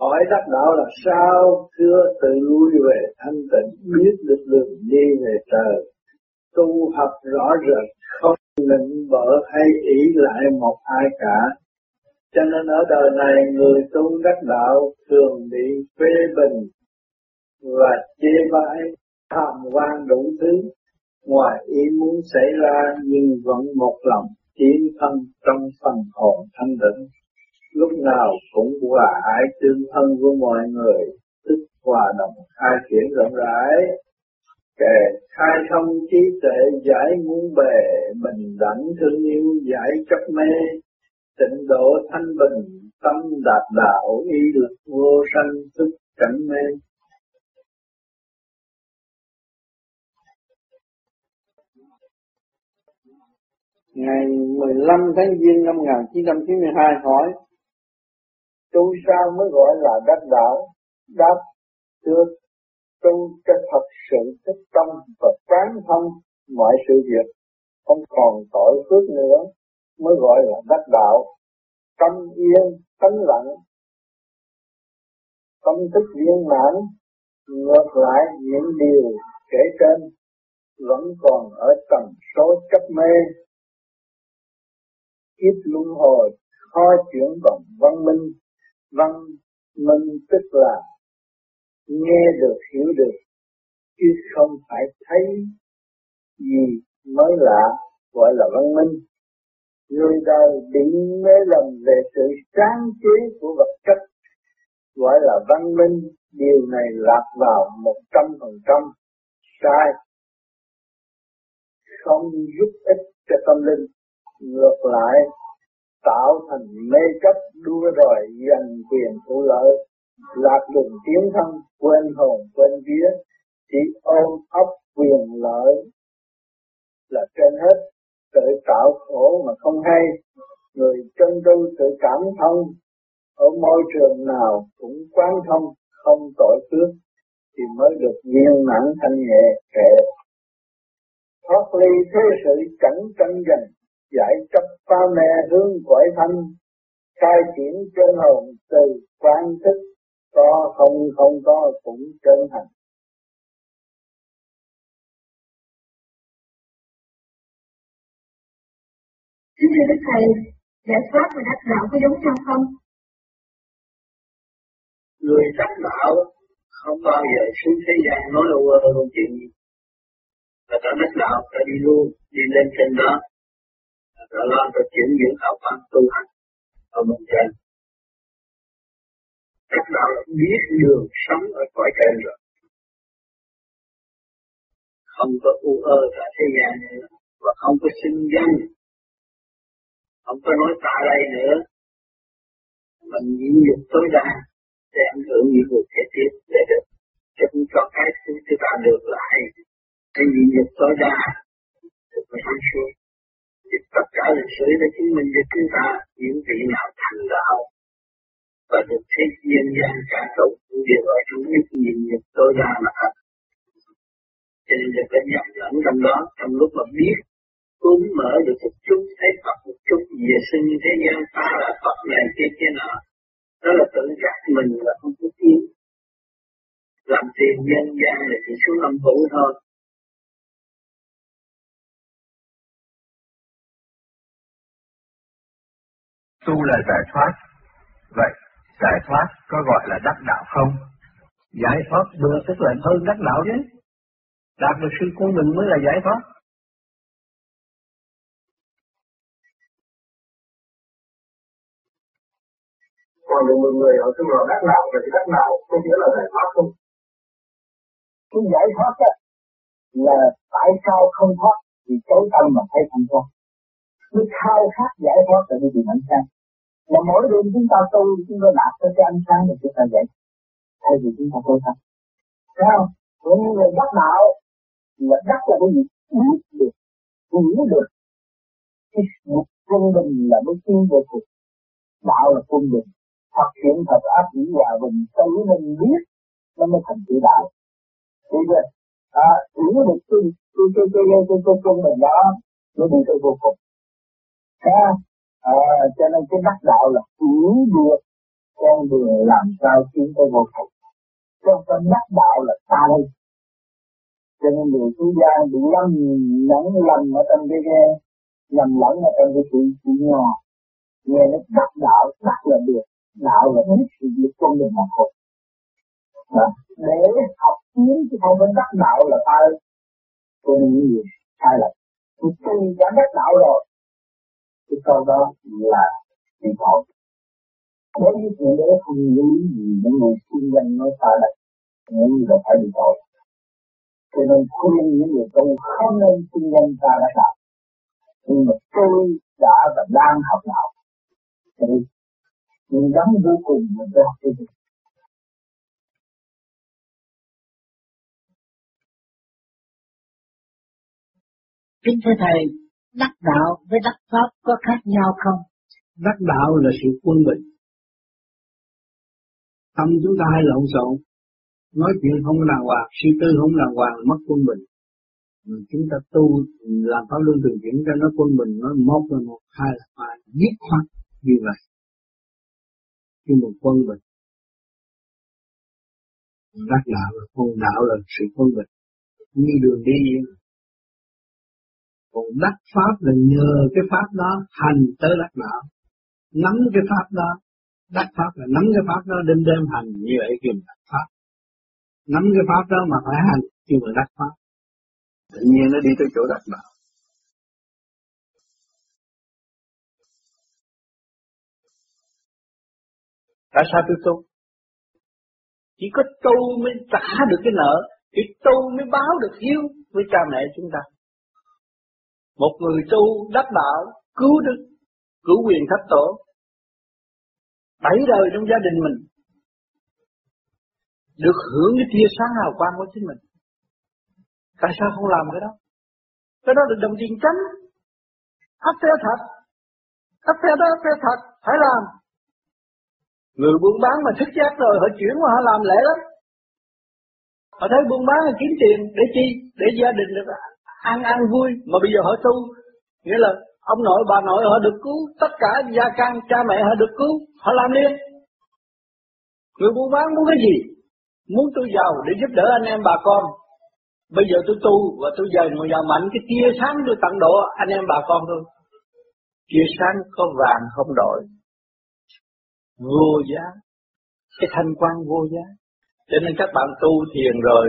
hỏi đắc đạo là sao thưa tự lui về thanh tịnh, biết được đường đi về trời. Tu học rõ rệt, không định vợ hay ý lại một ai cả. Cho nên ở đời này, người tu đắc đạo thường bị phê bình và chê bai, tham quan đủ thứ. Ngoài ý muốn xảy ra, nhưng vẫn một lòng tiến thân trong phần hồn thanh định lúc nào cũng hòa ái, tương thân với mọi người, tức hòa đồng, khai triển rộng rãi. Kể khai thông trí tuệ, giải muôn bề, bình đẳng thương yêu, giải chấp mê. Tịnh độ thanh bình, tâm đạt đạo, y lực vô sanh thức cảnh mê. Ngày 15 tháng Giêng năm 1992 hỏi Tu sao mới gọi là đắc đạo? đắc được tu cho thật sự thích tâm và quán thông mọi sự việc không còn tội phước nữa, mới gọi là đắc đạo tâm yên, tánh lặng, tâm thức viên mãn, ngược lại những điều kể trên, vẫn còn ở tầng số chấp mê kiếp luân hồi khó chuyển bằng văn minh văn minh tức là nghe được, hiểu được, chứ không phải thấy gì mới lạ, gọi là văn minh. Người đời bị mê lầm về sự sáng chế của vật chất, gọi là văn minh. Điều này lạc vào một trăm phần trăm sai, không giúp ích cho tâm linh, ngược lại tạo thành mê chấp đua đòi giành quyền thủ lợi, lạc đường tiến thân, quên hồn, quên vía, chỉ ôm ấp quyền lợi là trên hết. Tự tạo khổ mà không hay, người chân tu tự cảm thông, ở môi trường nào cũng quán thông, không tội phước thì mới được viên mãn thanh nhẹ kệ thoát ly thế sự chẳng tranh giành giải chấp pha mẹ hướng cõi thanh khai triển chân hồn từ quan thức có không không có cũng chân thành Kính thưa Đức Thầy, giải thoát và đắc đạo có giống nhau không? Người đắc đạo không bao giờ xuống thế gian nói đâu ơ chuyện gì. Và ta đắc đạo, ta đi luôn, đi lên trên đó, rồi lo cho chuyển những học pháp tu hành ở bên trên. Các bạn biết đường sống ở cõi trên rồi. Không có u ơ cả thế gian nữa và không có sinh danh. Không có nói tạ đây nữa. Mình nhịn nhục tối đa để ảnh hưởng những vụ kế tiếp để được chứ không cho cái thứ chúng ta được lại. Cái nhịn nhục tối đa được mới sáng suốt thì tất cả lịch sử đã chứng minh cho chúng ta những vị nào thành đạo và được thế nhân gian cả tụng đều ở trong nhất nhìn nhật tối đa mà thật. Cho nên là phải nhận lẫn trong đó, trong lúc mà biết cũng mở được một chút, thấy Phật một chút, về sinh thế gian ta là Phật này kia kia nọ. Đó là tự giác mình là không có tiếng. Làm tiền nhân gian là chỉ xuống âm phủ thôi. Tu là giải thoát. Vậy, giải thoát có gọi là đắc đạo không? Giải thoát được tức là hơn đắc đạo chứ. Đạt được sự của mình mới là giải thoát. Còn một người ở trong là đắc đạo thì đắc đạo có nghĩa là giải thoát không? Cái giải thoát á, là tại sao không thoát thì tối tâm mà thấy không thoát. Cái khao khát giải thoát là đi tìm ánh sáng mà mỗi đêm chúng ta tu chúng ta đạt tới cái ánh sáng thì chúng ta dậy thay vì chúng ta tu thật thấy không cũng như người đắc đạo là đắc là cái gì biết được hiểu được cái một quân bình là mới tiến vô cùng đạo là quân bình thật hiện thật áp dĩ hòa bình tự mình biết nó mới thành tự đạo hiểu chưa à, hiểu được cái cái cái cái cái cái quân bình đó cái, cái, cái, vô cái, ha à, cho nên cái đắc đạo là hiểu được con đường làm sao tiến tới vô cùng. Cho nên đắc đạo là ta đây. Cho nên người thứ gia bị lầm lẫn lầm ở trong cái lầm lẫn ở trong cái sự chuyện nhỏ nghe nó đắc đạo đắc là được đạo là biết sự việc con đường mà học để học tiến chứ không phải đắc đạo là ta cho nên những gì sai lầm. Thì tùy đã đắc đạo rồi cái câu đó là bị tội. Nếu như chuyện đấy không lưu ý gì những người xung quanh nói ta là những người phải đi tội. Cho nên khuyên những người tu không nên xung quanh ta đã đạo nhưng mà tôi đã và đang học đạo. Thì nhưng đóng vô cùng mình phải học cái gì? Kính thưa Thầy, đắc đạo với đắc pháp có khác nhau không? Đắc đạo là sự quân bình. Tâm chúng ta hay lộn xộn, nói chuyện không đàng hoàng, suy tư không đàng hoàng, mất quân bình. Ừ, chúng ta tu làm pháp luân thường chuyển cho nó quân bình, nó một là một, hai là hai, giết khoát như vậy. Khi một quân bình. Đắc đạo là quân đạo là sự quân bình. Như đường đi vậy còn đắc pháp là nhờ cái pháp đó hành tới đắc đạo. Nắm cái pháp đó, đắc pháp là nắm cái pháp đó đem đem hành như vậy kiềm đắc pháp. Nắm cái pháp đó mà phải hành kêu là đắc pháp. Tự nhiên nó đi tới chỗ đắc đạo. Tại sao tôi? Tu chỉ có tu mới trả được cái nợ chỉ tu mới báo được hiếu với cha mẹ chúng ta một người tu đắc đạo, cứu đức, cứu quyền thất tổ. Bảy đời trong gia đình mình được hưởng cái tia sáng hào quang của chính mình. Tại sao không làm cái đó? Cái đó được đồng tiền chánh. Áp theo thật. Áp theo đó, áp theo thật. Phải làm. Người buôn bán mà thức giác rồi, họ chuyển qua họ làm lễ lắm. Họ thấy buôn bán là kiếm tiền để chi? Để gia đình được ăn ăn vui. Mà bây giờ họ tu, nghĩa là ông nội, bà nội họ được cứu, tất cả gia can, cha mẹ họ được cứu, họ làm liền. Người buôn bán muốn cái gì? Muốn tôi giàu để giúp đỡ anh em bà con. Bây giờ tôi tu và tôi giờ người giàu mạnh, cái tia sáng tôi tặng độ anh em bà con thôi. Tia sáng có vàng không đổi. Vô giá. Cái thanh quan vô giá. Cho nên các bạn tu thiền rồi,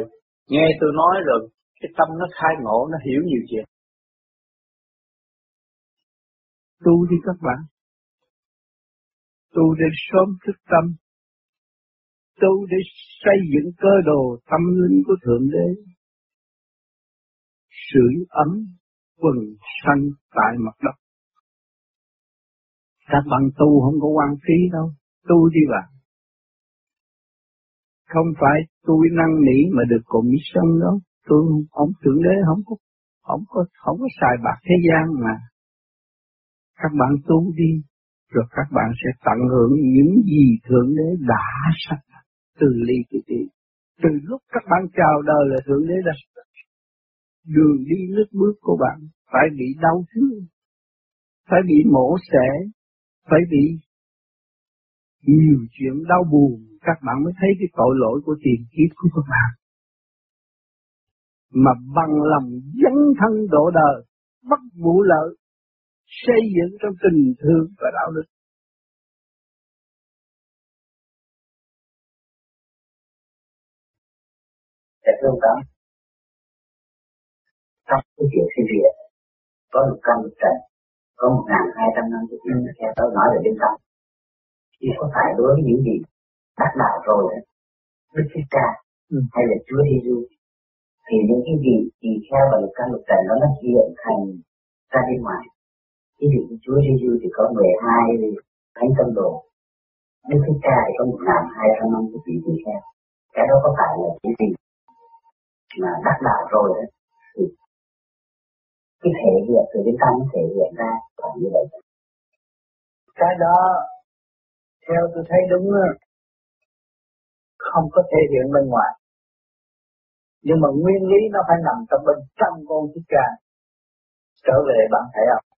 nghe tôi nói rồi cái tâm nó khai ngộ, nó hiểu nhiều chuyện. Tu đi các bạn. Tu để sớm thức tâm. Tu để xây dựng cơ đồ tâm linh của thượng đế. Sưởi ấm quần sanh tại mặt đất. Các bạn tu không có quan phí đâu. Tu đi bạn. Không phải tôi năng nỉ mà được commission đâu tôi không thượng đế không có không có không có xài bạc thế gian mà. Các bạn tu đi, rồi các bạn sẽ tận hưởng những gì thượng đế đã sẵn từ ly từ tỷ từ lúc các bạn chào đời là thượng đế đã đường đi nước bước của bạn phải bị đau thương, phải bị mổ xẻ, phải bị nhiều chuyện đau buồn. Các bạn mới thấy cái tội lỗi của tiền kiếp của các bạn mà bằng lòng dấn thân độ đời bất vụ lợi xây dựng trong tình thương và đạo đức. Để thương cảm. Trong cái chuyện sinh việc có một căn một trận có một ngàn hai trăm năm trước năm theo tôi nói về bên trong chỉ có phải đối với những gì đắc đạo rồi Đức Thích Ca ừ. hay là Chúa Giêsu thì những cái gì tùy theo và lục căn lục trần đó nó hiện thành ra bên ngoài. Ví dụ như Chúa Giêsu thì có 12 thánh tâm đồ. Đức Thích Ca thì có một ngàn hai trăm năm cái vị tỳ kheo. Cái đó có phải là cái gì mà đắc đạo rồi đó? Thì cái thể hiện, từ cái tâm thể hiện ra phải như vậy. Cái đó, theo tôi thấy đúng không có thể hiện bên ngoài nhưng mà nguyên lý nó phải nằm trong bên trong con thích ca. Trở về bạn thấy không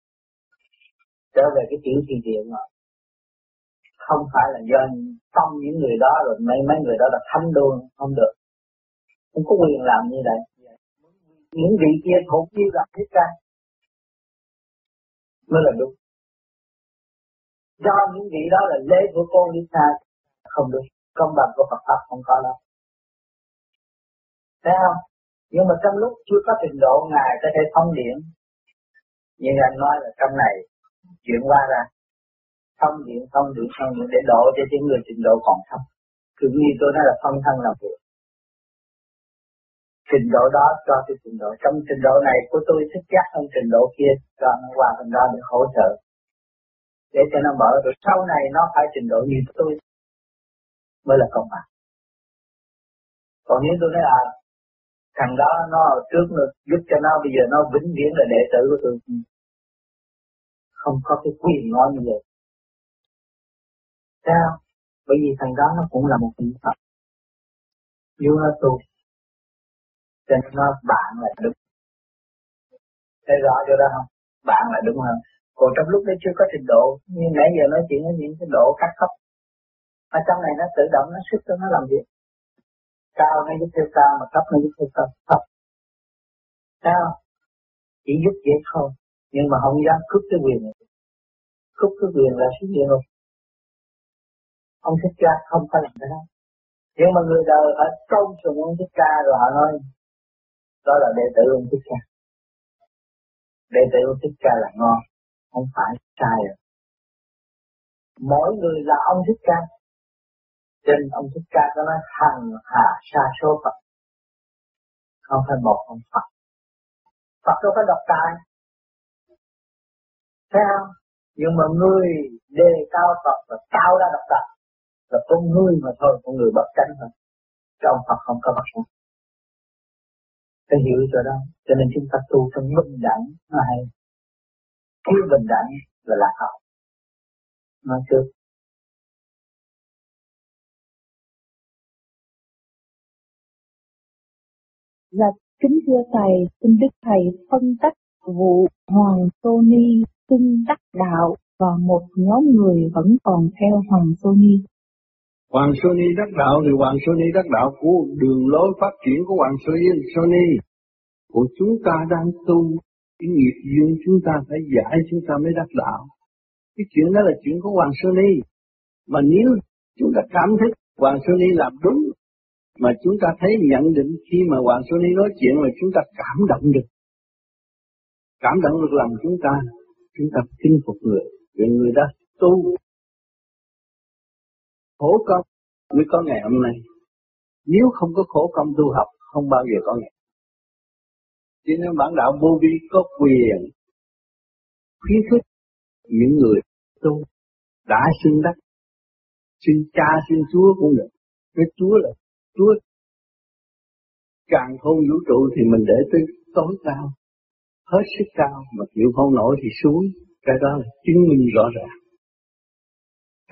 trở về cái tiểu thiên địa mà. Không phải là do tâm những người đó rồi, mấy mấy người đó là thánh đôn không được. Không có quyền làm như vậy. Những vị kia thuộc như là thích ca. Mới là đúng. Do những vị đó là lễ của con đi xa không được công bằng của Phật pháp không có đâu thấy không? Nhưng mà trong lúc chưa có trình độ, ngài có thể thông điện như anh nói là trong này chuyển qua ra. Thông điện thông điện thông điện để độ cho những người trình độ còn thấp. Cứ như tôi nói là thông thân làm việc trình độ đó cho cái trình độ. Trong trình độ này của tôi thích chắc hơn trình độ kia, cho nó qua bên đó để hỗ trợ. Để cho nó mở được. Sau này nó phải trình độ như tôi. Mới là công bằng. Còn nếu tôi nói là thằng đó nó trước nó giúp cho nó bây giờ nó vĩnh viễn là đệ tử của tôi. Không có cái quyền nói như vậy. Sao? Bởi vì thằng đó nó cũng là một vị Phật. Yêu nó tu cho nên nó bạn là đúng. Thấy rõ chỗ đó không? Bạn là đúng hơn. Còn trong lúc nó chưa có trình độ như nãy giờ nói chuyện với những cái độ cắt cấp, ở trong này nó tự động nó xuất cho nó làm việc cao nó giúp theo cao mà thấp nó giúp theo thấp thấp. Cao chỉ giúp vậy thôi. Nhưng mà không dám cướp cái quyền này. Cướp cái quyền là sự gì ngục. Ông thích ca, không phải làm cái đó. Nhưng mà người đời ở tôn sùng ông thích ca rồi, họ nói, đó là đệ tử ông thích ca. Đệ tử ông thích ca là ngon, không phải sai rồi. Mỗi người là ông thích ca trên ông thích ca có nói, hằng hà sa số Phật. Không phải một ông Phật. Phật đâu phải độc tài. Thấy không? Nhưng mà người đề cao Phật và cao ra độc tài là con người mà thôi, con người bất tranh thôi. Trong Phật không có bất tranh phải hiểu cho đó. Cho nên chúng ta tu trong bình đẳng nó hay. Thiếu bình đẳng là lạc hậu. Nói trước. Dạ, kính thưa Thầy, xin Đức Thầy phân tách vụ Hoàng sony Ni xưng đắc đạo và một nhóm người vẫn còn theo Hoàng sony. Hoàng sony đắc đạo thì Hoàng sony đắc đạo của đường lối phát triển của Hoàng sony. Của chúng ta đang tu, cái nghiệp duyên chúng ta phải giải chúng ta mới đắc đạo. Cái chuyện đó là chuyện của Hoàng sony. Mà nếu chúng ta cảm thấy Hoàng sony làm đúng mà chúng ta thấy nhận định khi mà Hoàng Xuân Ni nói chuyện là chúng ta cảm động được. Cảm động được lòng chúng ta, chúng ta chinh phục người, vì người đã tu. Khổ công mới có ngày hôm nay. Nếu không có khổ công tu học, không bao giờ có ngày. Cho nên bản đạo vô vi có quyền khuyến khích những người tu đã xưng đắc xưng cha xưng chúa cũng được cái chúa là Chúa càng không vũ trụ thì mình để tới tối cao, hết sức cao mà chịu không nổi thì xuống, cái đó là chứng minh rõ ràng.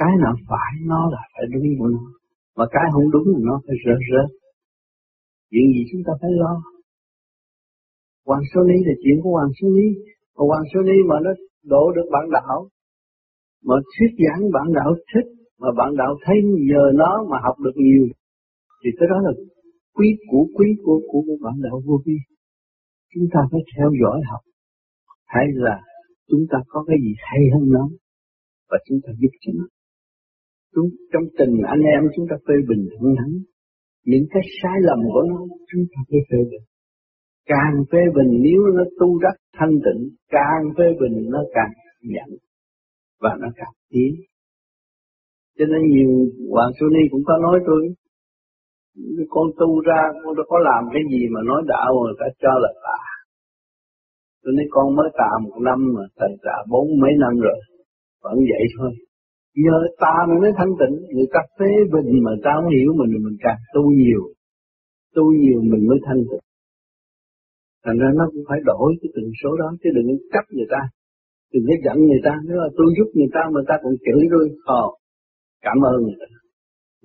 Cái nào phải nó là phải đúng của nó, mà cái không đúng thì nó phải rớt rớt. Chuyện gì chúng ta phải lo. Hoàng số Ni là chuyện của Hoàng số Ni, mà Hoàng số Ni mà nó đổ được bạn đạo, mà thuyết giảng bạn đạo thích, mà bạn đạo thấy nhờ nó mà học được nhiều, thì cái đó là quý của quý của của, của bản đạo vô vi. Chúng ta phải theo dõi học. Hay là chúng ta có cái gì hay hơn nó và chúng ta giúp cho nó. Chúng trong tình anh em chúng ta phê bình thẳng thắn những cái sai lầm của nó chúng ta phải phê bình. Càng phê bình nếu nó tu đắc thanh tịnh càng phê bình nó càng nhận và nó càng tiến. Cho nên nhiều hoàng sư ni cũng có nói tôi con tu ra, con đâu có làm cái gì mà nói đạo mà ta cho là tà. Tôi nói con mới tà một năm mà thành tà bốn mấy năm rồi, vẫn vậy thôi. Nhờ ta mình mới thanh tịnh, người ta phê bình mà ta không hiểu mình mình càng tu nhiều tu nhiều mình mới thanh tịnh. Thành ra nó cũng phải đổi cái tần số đó, chứ đừng chấp người ta, đừng có giận người ta. Nếu là tôi giúp người ta mà ta còn chửi tôi khò, cảm ơn người ta.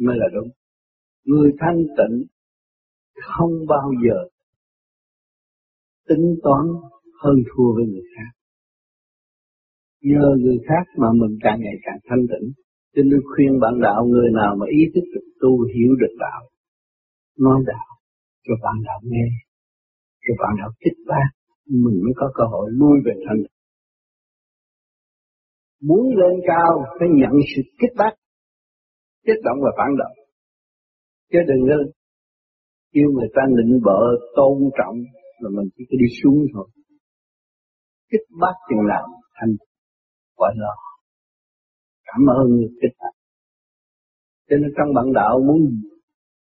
Mới là đúng. Người thanh tịnh không bao giờ tính toán hơn thua với người khác. Nhờ người khác mà mình càng ngày càng thanh tịnh, Cho nên khuyên bạn đạo người nào mà ý thức được tu hiểu được đạo, nói đạo, cho bạn đạo nghe, cho bạn đạo kích bác, mình mới có cơ hội lui về thanh tịnh. Muốn lên cao phải nhận sự kích bác, kích động và phản động. Chứ đừng có kêu người ta nịnh bợ, tôn trọng, là mình chỉ có đi xuống thôi. Kích bác chừng nào thành gọi là cảm ơn người kích bác. Cho nên trong bản đạo muốn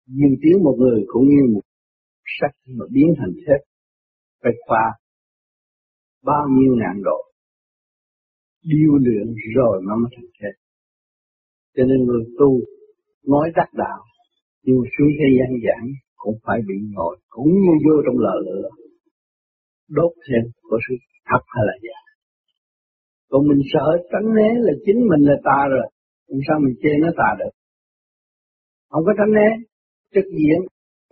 duyên tiến một người cũng như một sắt mà biến thành thép, phải qua bao nhiêu ngàn độ điêu luyện rồi nó mới thành thép cho nên người tu nói đắc đạo dù xuống thế gian giảng cũng phải bị ngồi cũng như vô trong lò lửa. Đốt thêm có sự thật hay là giả. Còn mình sợ tránh né là chính mình là ta rồi. Làm sao mình chê nó tà được? Không có tránh né trách diện,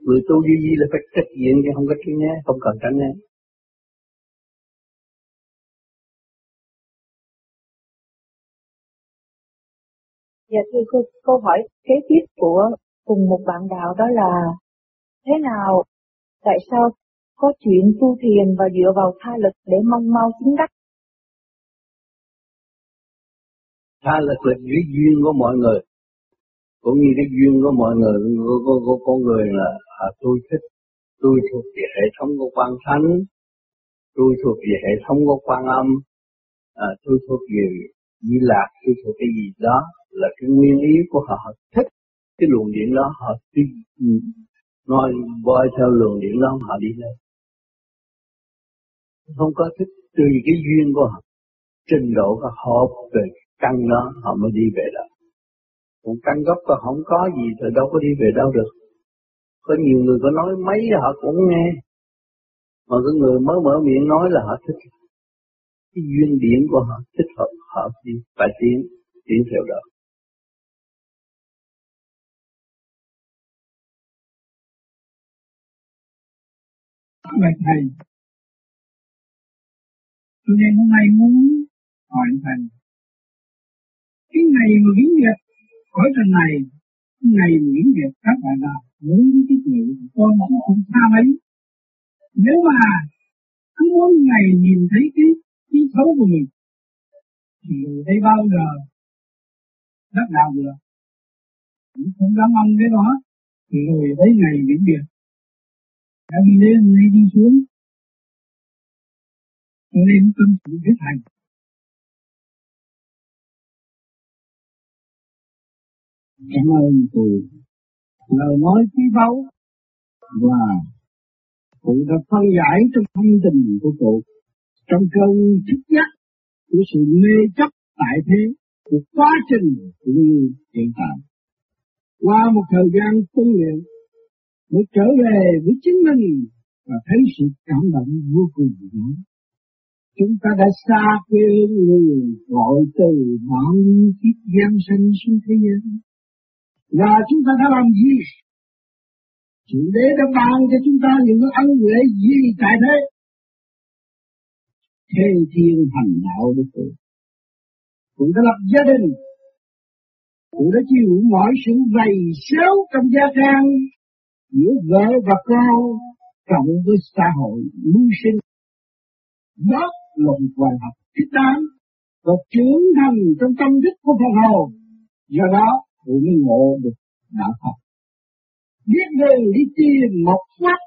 người tu duy duy là phải trách diện chứ không có tránh né không cần tránh né. Dạ thưa cô, câu hỏi kế tiếp của cùng một bạn đạo đó là thế nào, tại sao có chuyện tu thiền và dựa vào tha lực để mong mau chứng đắc? Tha lực là cái duyên của mọi người, cũng như cái duyên của mọi người, của, của, của con người là à, tôi thích, tôi thuộc về hệ thống của quan thánh, tôi thuộc về hệ thống của quan âm, à, tôi thuộc về di lạc, tôi thuộc cái gì đó là cái nguyên lý của họ, họ thích cái luồng điện đó, họ đi ừ, nói voi theo luồng điện đó, họ đi lên. Không có thích tùy cái duyên của họ, trình độ của hợp về căn đó, họ mới đi về đó. Còn căn gốc và không có gì thì đâu có đi về đâu được. Có nhiều người có nói mấy họ cũng nghe. Mà cái người mới mở miệng nói là họ thích. Cái duyên điển của họ, thích hợp, họ đi, phải tiến tiến theo đó. Bạch Thầy, tôi đang hôm nay muốn hỏi Thầy, cái ngày mà biến nghiệp khỏi trần này, cái ngày mà biến nghiệp các bạn nào muốn với cái chuyện con cũng không xa mấy. Nếu mà cứ muốn ngày nhìn thấy cái cái xấu của mình, thì đây bao giờ đắc đạo được. Cũng không dám mong cái đó, thì rồi đấy ngày biến biệt đã đi lên nay đi xuống cho nên tâm sự với thầy. cảm ơn từ lời nói quý báu và cụ đã phân giải trong tâm tình của cụ, trong cơn thức giác của sự mê chấp tại thế, của quá trình cũng như hiện tại qua một thời gian tu luyện mới trở về với chính mình và thấy sự cảm động vô cùng lớn. Chúng ta đã xa quê người gọi từ bao nhiêu kiếp gian sanh xuống thế gian. Và chúng ta đã làm gì? Chủ đế đã ban cho chúng ta những cái ân huệ gì tại thế? Thế thiên hành đạo đức tự. Cũng đã lập gia đình. Cũng đã chịu mọi sự vầy xéo trong gia trang giữa vợ và con cộng với xã hội mưu sinh. Đó là một bài học thích đáng và trưởng thành trong tâm thức của Phật hồn. Do đó, cũng ngộ được đạo Phật. Biết đường đi tìm một pháp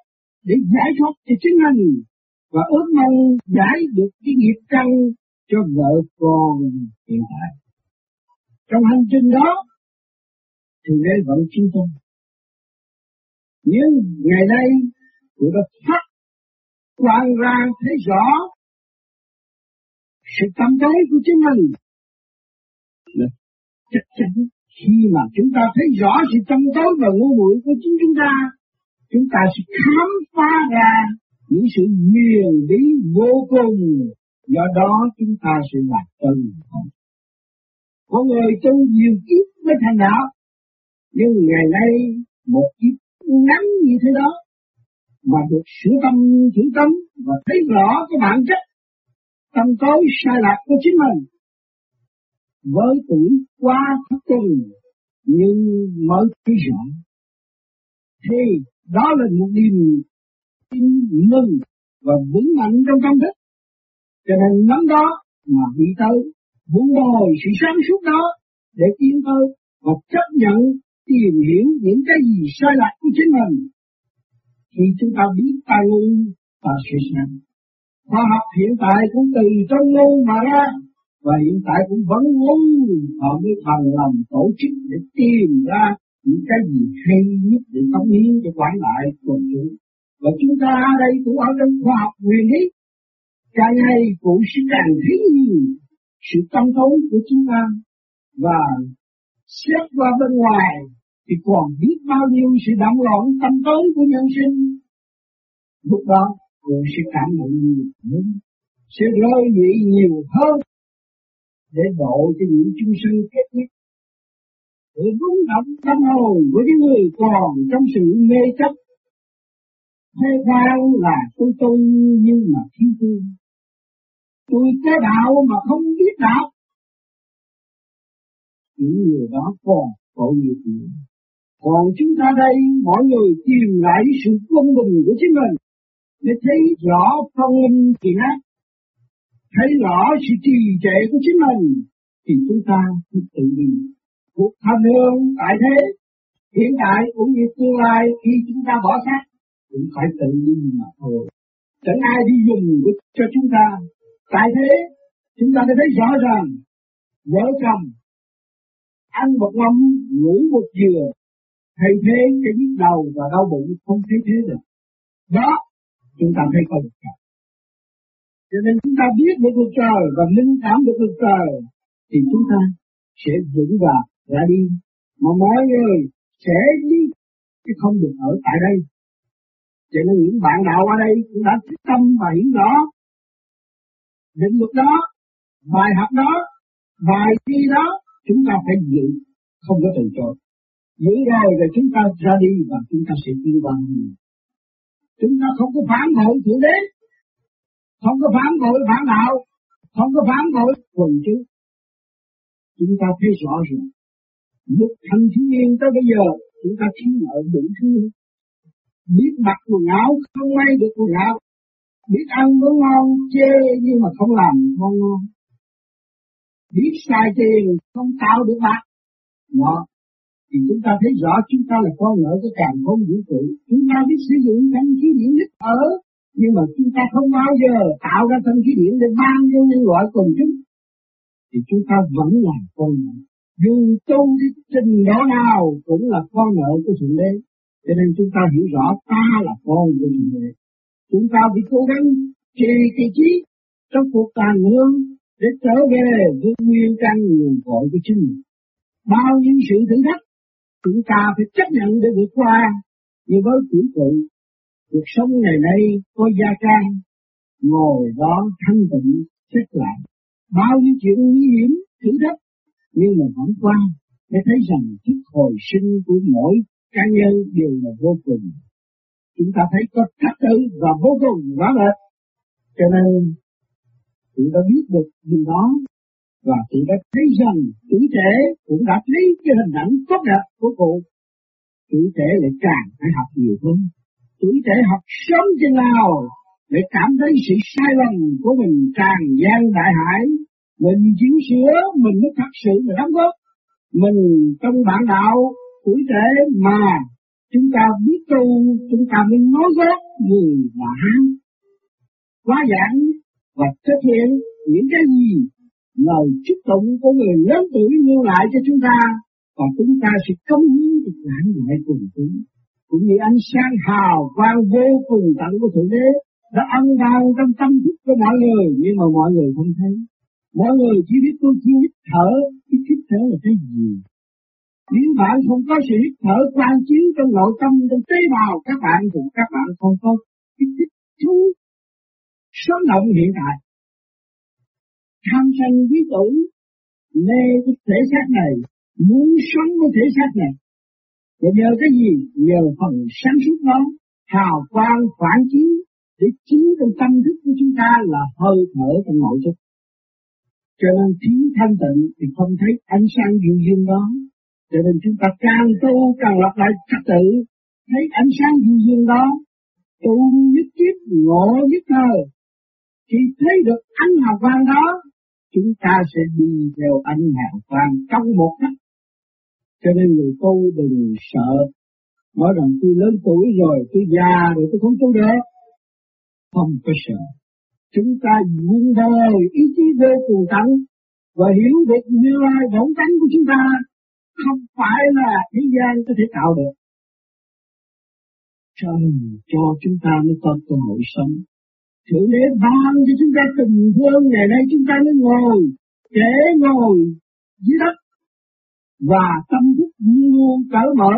để giải thoát cho chính mình và ước mong giải được cái nghiệp căn cho vợ con hiện tại. Trong hành trình đó, thì đây vẫn chúng tôi nhưng ngày nay tôi đã phát quan ra thấy rõ sự tâm tối của chính mình. Là chắc chắn khi mà chúng ta thấy rõ sự tâm tối và ngu muội của chính chúng ta chúng ta sẽ khám phá ra những sự huyền bí vô cùng. Do đó chúng ta sẽ đạt tân có người tu nhiều kiếp mới thành đạo, nhưng ngày nay một kiếp ngắn như thế đó, mà được sửa tâm chủ tâm và thấy rõ cái bản chất tâm tối sai lạc của chính mình. Với tuổi quá thất tuần, nhưng mới thấy rõ. Thì đó là một niềm tin mừng và vững mạnh trong tâm thức. Cho nên nắm đó mà đi tới vun bồi sự sáng suốt đó để tiến tới và chấp nhận tìm hiểu những cái gì sai lạc của chính mình khi chúng ta biết ta ngu ta sẽ sáng khoa học hiện tại cũng từ trong ngu mà ra, và hiện tại cũng vẫn ngu họ mới bằng lòng tổ chức để tìm ra những cái gì hay nhất để cống hiến cho quản lại quần chúng. Và chúng ta ở đây cũng ở trong khoa học nguyên lý. Càng ngày cũng sẽ càng thấy nhiều sự tâm tối của chúng ta và xét qua bên ngoài thì còn biết bao nhiêu sự động loạn tâm tối của nhân sinh. Lúc đó người sẽ cảm nhận nhiều sẽ rơi lụy nhiều hơn để độ cho những chúng sinh kết nhất. Để rung động tâm hồn của những người còn trong sự mê chấp. Thế gian là tôi tu nhưng mà thiếu tu. Tôi có đạo mà không biết đạo. Những người đó còn tội nghiệp nữa. Còn chúng ta đây, mỗi người tìm lại sự quân bình của chính mình để thấy rõ phong minh thiện ác, thấy rõ sự trì trệ của chính mình, thì chúng ta phải tự mình cuộc thanh hương tại thế hiện tại cũng như tương lai khi chúng ta bỏ xác cũng phải tự nhiên mà thôi. Chẳng ai đi dùng cho chúng ta. Tại thế chúng ta đã thấy rõ ràng vợ chồng ăn một năm ngủ một dừa thay thế cái nhức đầu và đau bụng không thấy thế được. Đó, chúng ta thấy có được cho nên chúng ta biết được cuộc trời và linh cảm được cuộc trời thì chúng ta sẽ vững vàng ra đi. Mà mọi người sẽ đi, chứ không được ở tại đây. Cho nên những bạn đạo ở đây cũng đã quyết tâm và hiểu rõ. Định luật đó, bài học đó, bài thi đó chúng ta phải giữ, không có từ chối. Giữ rồi rồi chúng ta ra đi và chúng ta sẽ tiêu bằng chúng ta không có phản bội chủ đế. Không có phản bội phản đạo. Không có phản bội quần chứ chúng ta thấy rõ rồi lúc thành thiếu niên tới bây giờ, chúng ta thiếu nợ đủ thứ. Biết mặc quần áo, không may được quần áo. Biết ăn có ngon, chê nhưng mà không làm ngon ngon biết sai tiền không tạo được bạc đó. Thì chúng ta thấy rõ chúng ta là con nợ cái càng không vũ trụ. Chúng ta biết sử dụng thanh khí điển đích ở, nhưng mà chúng ta không bao giờ tạo ra thanh khí điển để mang cho nhân loại cùng chúng. Thì chúng ta vẫn là con nợ dù tu đến trình độ nào cũng là con nợ của sự đế. Cho nên chúng ta hiểu rõ ta là con của sự đế. Chúng ta phải cố gắng trì kỳ trí trong cuộc tàn hương để trở về với nguyên căn nguồn cội của chính mình. Bao nhiêu sự thử thách, chúng ta phải chấp nhận để vượt qua như với tuổi cụ cuộc sống ngày nay có gia can ngồi đó thanh tịnh xét lại. Bao nhiêu chuyện nguy hiểm, thử thách, nhưng mà vẫn qua. Để thấy rằng thức hồi sinh của mỗi cá nhân đều là vô cùng. Chúng ta thấy có thách tự và vô cùng rõ rệt. Cho nên chúng ta biết được điều đó. Và chúng ta thấy rằng tuổi trẻ cũng đã thấy cái hình ảnh tốt đẹp của cụ. Tuổi trẻ lại càng phải học nhiều hơn. Tuổi trẻ học sớm chừng nào để cảm thấy sự sai lầm của mình càng gian đại hải mình chỉnh sửa, mình mới thật sự là đóng góp. Mình trong bản đạo tuổi trẻ mà chúng ta biết tu, chúng ta mới nói góp người mà quá giảng và thực hiện những cái gì lời chúc tụng của người lớn tuổi lưu lại cho chúng ta, và chúng ta sẽ cống hiến được lãng lại cùng chúng cũng như ánh sáng hào quang vô cùng tận của thượng đế đã ăn vào trong tâm thức của mọi người, nhưng mà mọi người không thấy. Mọi người chỉ biết tôi chỉ hít thở chỉ hít thở là cái gì. Nếu bạn không có sự hít thở quan chiếu trong nội tâm, trong tế bào các bạn, thì các bạn không có cái thích thú sống động hiện tại tham sân quý tử mê cái thể xác này muốn sống với thể xác này để nhờ cái gì nhờ phần sáng suốt đó hào quang phản chiếu để chiếu trong tâm thức của chúng ta là hơi thở trong nội thức Cho nên thiếu thanh tịnh thì không thấy ánh sáng dịu dương đó. Cho nên chúng ta càng tu càng lập lại trật tự, thấy ánh sáng dịu dương đó, tu nhất kiếp ngộ nhất thời. Khi thấy được ánh hào quang đó, chúng ta sẽ đi theo ánh hào quang trong một khắc. Cho nên người tu đừng sợ, nói rằng tôi lớn tuổi rồi, tôi già rồi tôi không tu được. Không có sợ. Chúng ta vun đời ý chí vô cùng tận và hiểu được như lai bổn tánh của chúng ta không phải là thế gian có thể tạo được. Trời cho chúng ta mới có cơ hội sống. Thượng đế ban cho chúng ta tình thương ngày nay chúng ta mới ngồi, để ngồi dưới đất và tâm thức luôn cởi mở,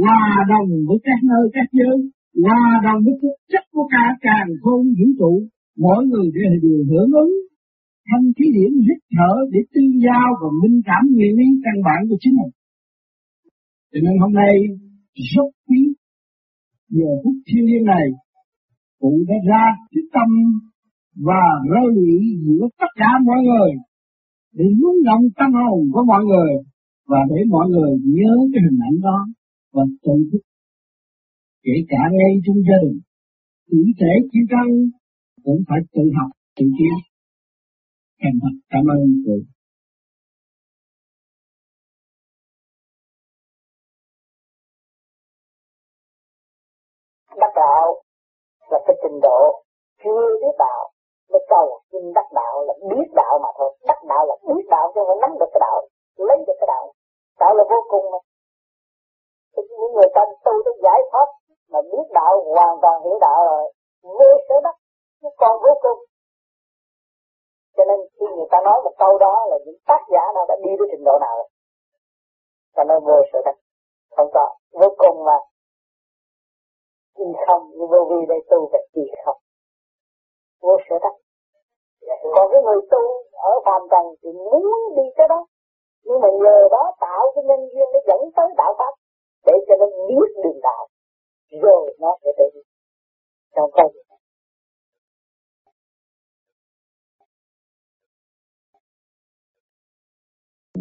hòa đồng với các nơi các giới, hòa đồng với thực chất của cả càng không vũ trụ, mỗi người đều đều hưởng ứng thanh khí điển hít thở để tương giao và minh cảm nguyên lý căn bản của chính mình. Cho nên hôm nay rất quý giờ phút thiên liêng này cụ đã ra cái tâm và rơi lụy giữa tất cả mọi người, để rung động tâm hồn của mọi người và để mọi người nhớ cái hình ảnh đó và tự thức kể cả ngay trong gia đình, tử thể chỉ căn cũng phải tự học, tự tiến thành thật, cảm ơn cụ đắc đạo là cái trình độ chưa biết đạo. Mới cầu xin đắc đạo là biết đạo mà thôi. Đắc đạo là biết đạo cho phải nắm được cái đạo, lấy được cái đạo. Đạo là vô cùng mà. Thì những người ta tu tới giải thoát mà biết đạo hoàn toàn hiểu đạo rồi, vô sở đắc chứ còn vô cùng. Cho nên khi người ta nói một câu đó là những tác giả nào đã đi đến trình độ nào rồi, ta nói vô sở đắc. Không có, vô cùng mà chi không như vô vi đây tu về chi không? Vô sở đắc. Còn cái người tu ở phàm trần thì muốn đi cái đó. Nhưng mà nhờ đó tạo cái nhân duyên nó dẫn tới đạo pháp để cho nó biết đường đạo. Rồi nó sẽ tự trong cái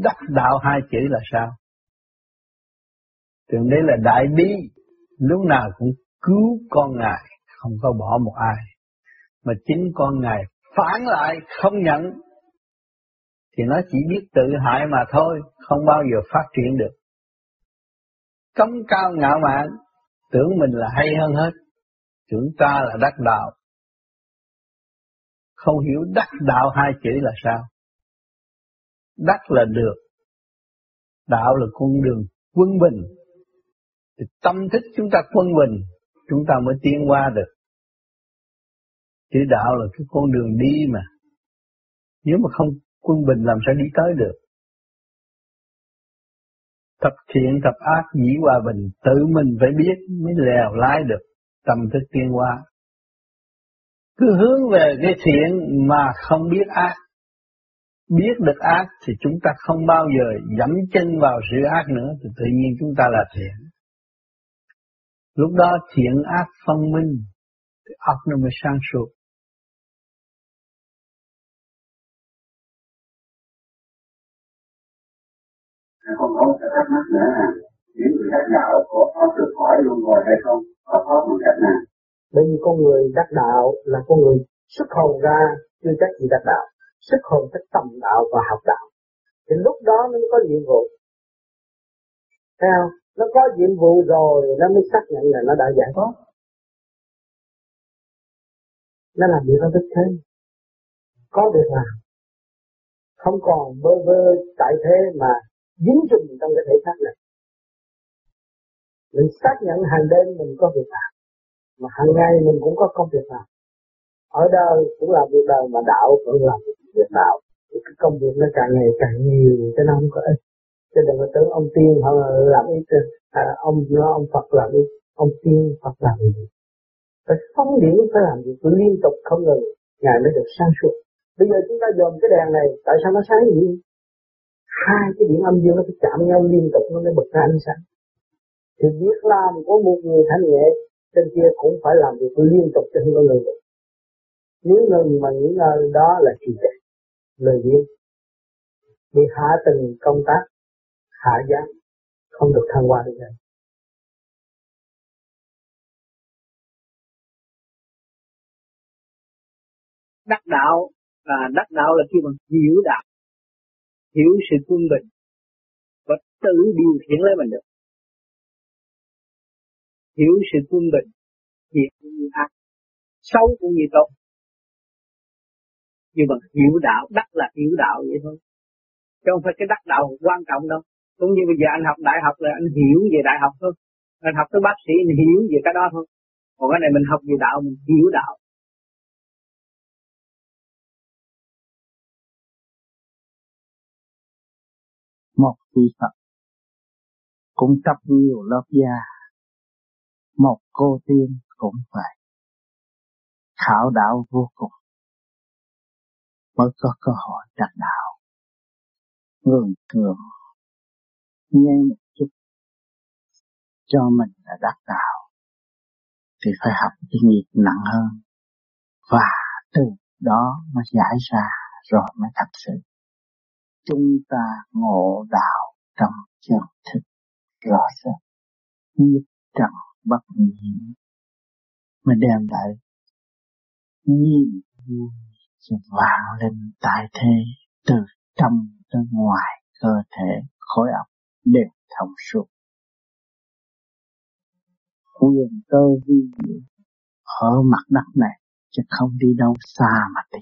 đắc đạo hai chữ là sao? Thượng đấy là đại bi, lúc nào cũng cứu con ngài, không có bỏ một ai. Mà chính con ngài phản lại, không nhận, thì nó chỉ biết tự hại mà thôi, không bao giờ phát triển được. Cống cao ngạo mạn, tưởng mình là hay hơn hết, tưởng ta là đắc đạo. Không hiểu đắc đạo hai chữ là sao? Đắc là được, đạo là con đường quân bình. Thì tâm thức chúng ta quân bình, chúng ta mới tiến qua được. Chữ đạo là cái con đường đi mà. Nếu mà không quân bình làm sao đi tới được. Tập thiện tập ác dĩ hòa bình, tự mình phải biết mới lèo lái được tâm thức tiến hoa. Cứ hướng về cái thiện mà không biết ác, biết được ác thì chúng ta không bao giờ dẫm chân vào sự ác nữa thì tự nhiên chúng ta là thiện. Lúc đó thiện ác phân minh thì óc nó mới sáng suốt. Không có một thắc mắc nữa là những người đắc đạo có thoát được khỏi luân hồi hay không? Có thoát một cách nào? Bởi vì con người đắc đạo là con người xuất hồn ra chưa chắc gì đắc đạo sức hồn thích tầm đạo và học đạo thì lúc đó nó mới có nhiệm vụ thấy không nó có nhiệm vụ rồi, nó mới xác nhận là nó đã giải thoát. Nó làm việc nó thích thế? Có việc làm. Không còn bơ vơ tại thế mà dính chung trong cái thể xác này. Mình xác nhận hàng đêm mình có việc làm, mà hàng ngày mình cũng có công việc làm. Ở đời cũng là việc đời mà đạo vẫn là việc đạo. Thì cái công việc nó càng ngày càng nhiều cho nó không có ích cho đừng có tưởng ông tiên họ làm ít à, ông nó ông Phật làm ít ông tiên Phật làm gì? Phải phóng điểm phải làm việc liên tục không ngừng ngài mới được sáng suốt. Bây giờ chúng ta dòm cái đèn này tại sao nó sáng vậy? Hai cái điểm âm dương nó phải chạm nhau liên tục nó mới bật ra ánh sáng. Thì việc làm của một người thanh nhẹ trên kia cũng phải làm việc liên tục cho không có ngừng được. Nếu ngừng mà nghĩ ngơi đó là trì trệ lời biếng, bị hạ từng công tác hạ giá không được thăng hoa được đây đắc đạo, và đắc đạo là khi bằng hiểu đạo, hiểu sự quân bình, và tự điều khiển lấy mình được. Hiểu sự quân bình thiện cũng như ác xấu cũng như tốt. Nhưng mà hiểu đạo, đắc là hiểu đạo vậy thôi. Chứ không phải cái đắc đạo quan trọng đâu cũng như bây giờ anh học đại học là anh hiểu về đại học thôi. Anh học tới bác sĩ, anh hiểu về cái đó thôi. Còn cái này mình học về đạo, mình hiểu đạo. Một vị Phật cũng tập nhiều lớp da, một cô tiên cũng vậy. Khảo đạo vô cùng, mới có cơ hội đạt đạo. Ngường thường nghe một chút. Cho mình là đắc đạo, thì phải học cái nghiệp nặng hơn. Và từ đó mới giải ra rồi mới thật sự. Chúng ta ngộ đạo trong chân thực, rõ ràng, nhất trần bất nhiễm mới đem lại nhiên vui cho vạn linh tại thế, từ trong tới ngoài cơ thể khối óc đều thông suốt. Quyền cơ vi diệu ở mặt đất này chứ không đi đâu xa mà tìm.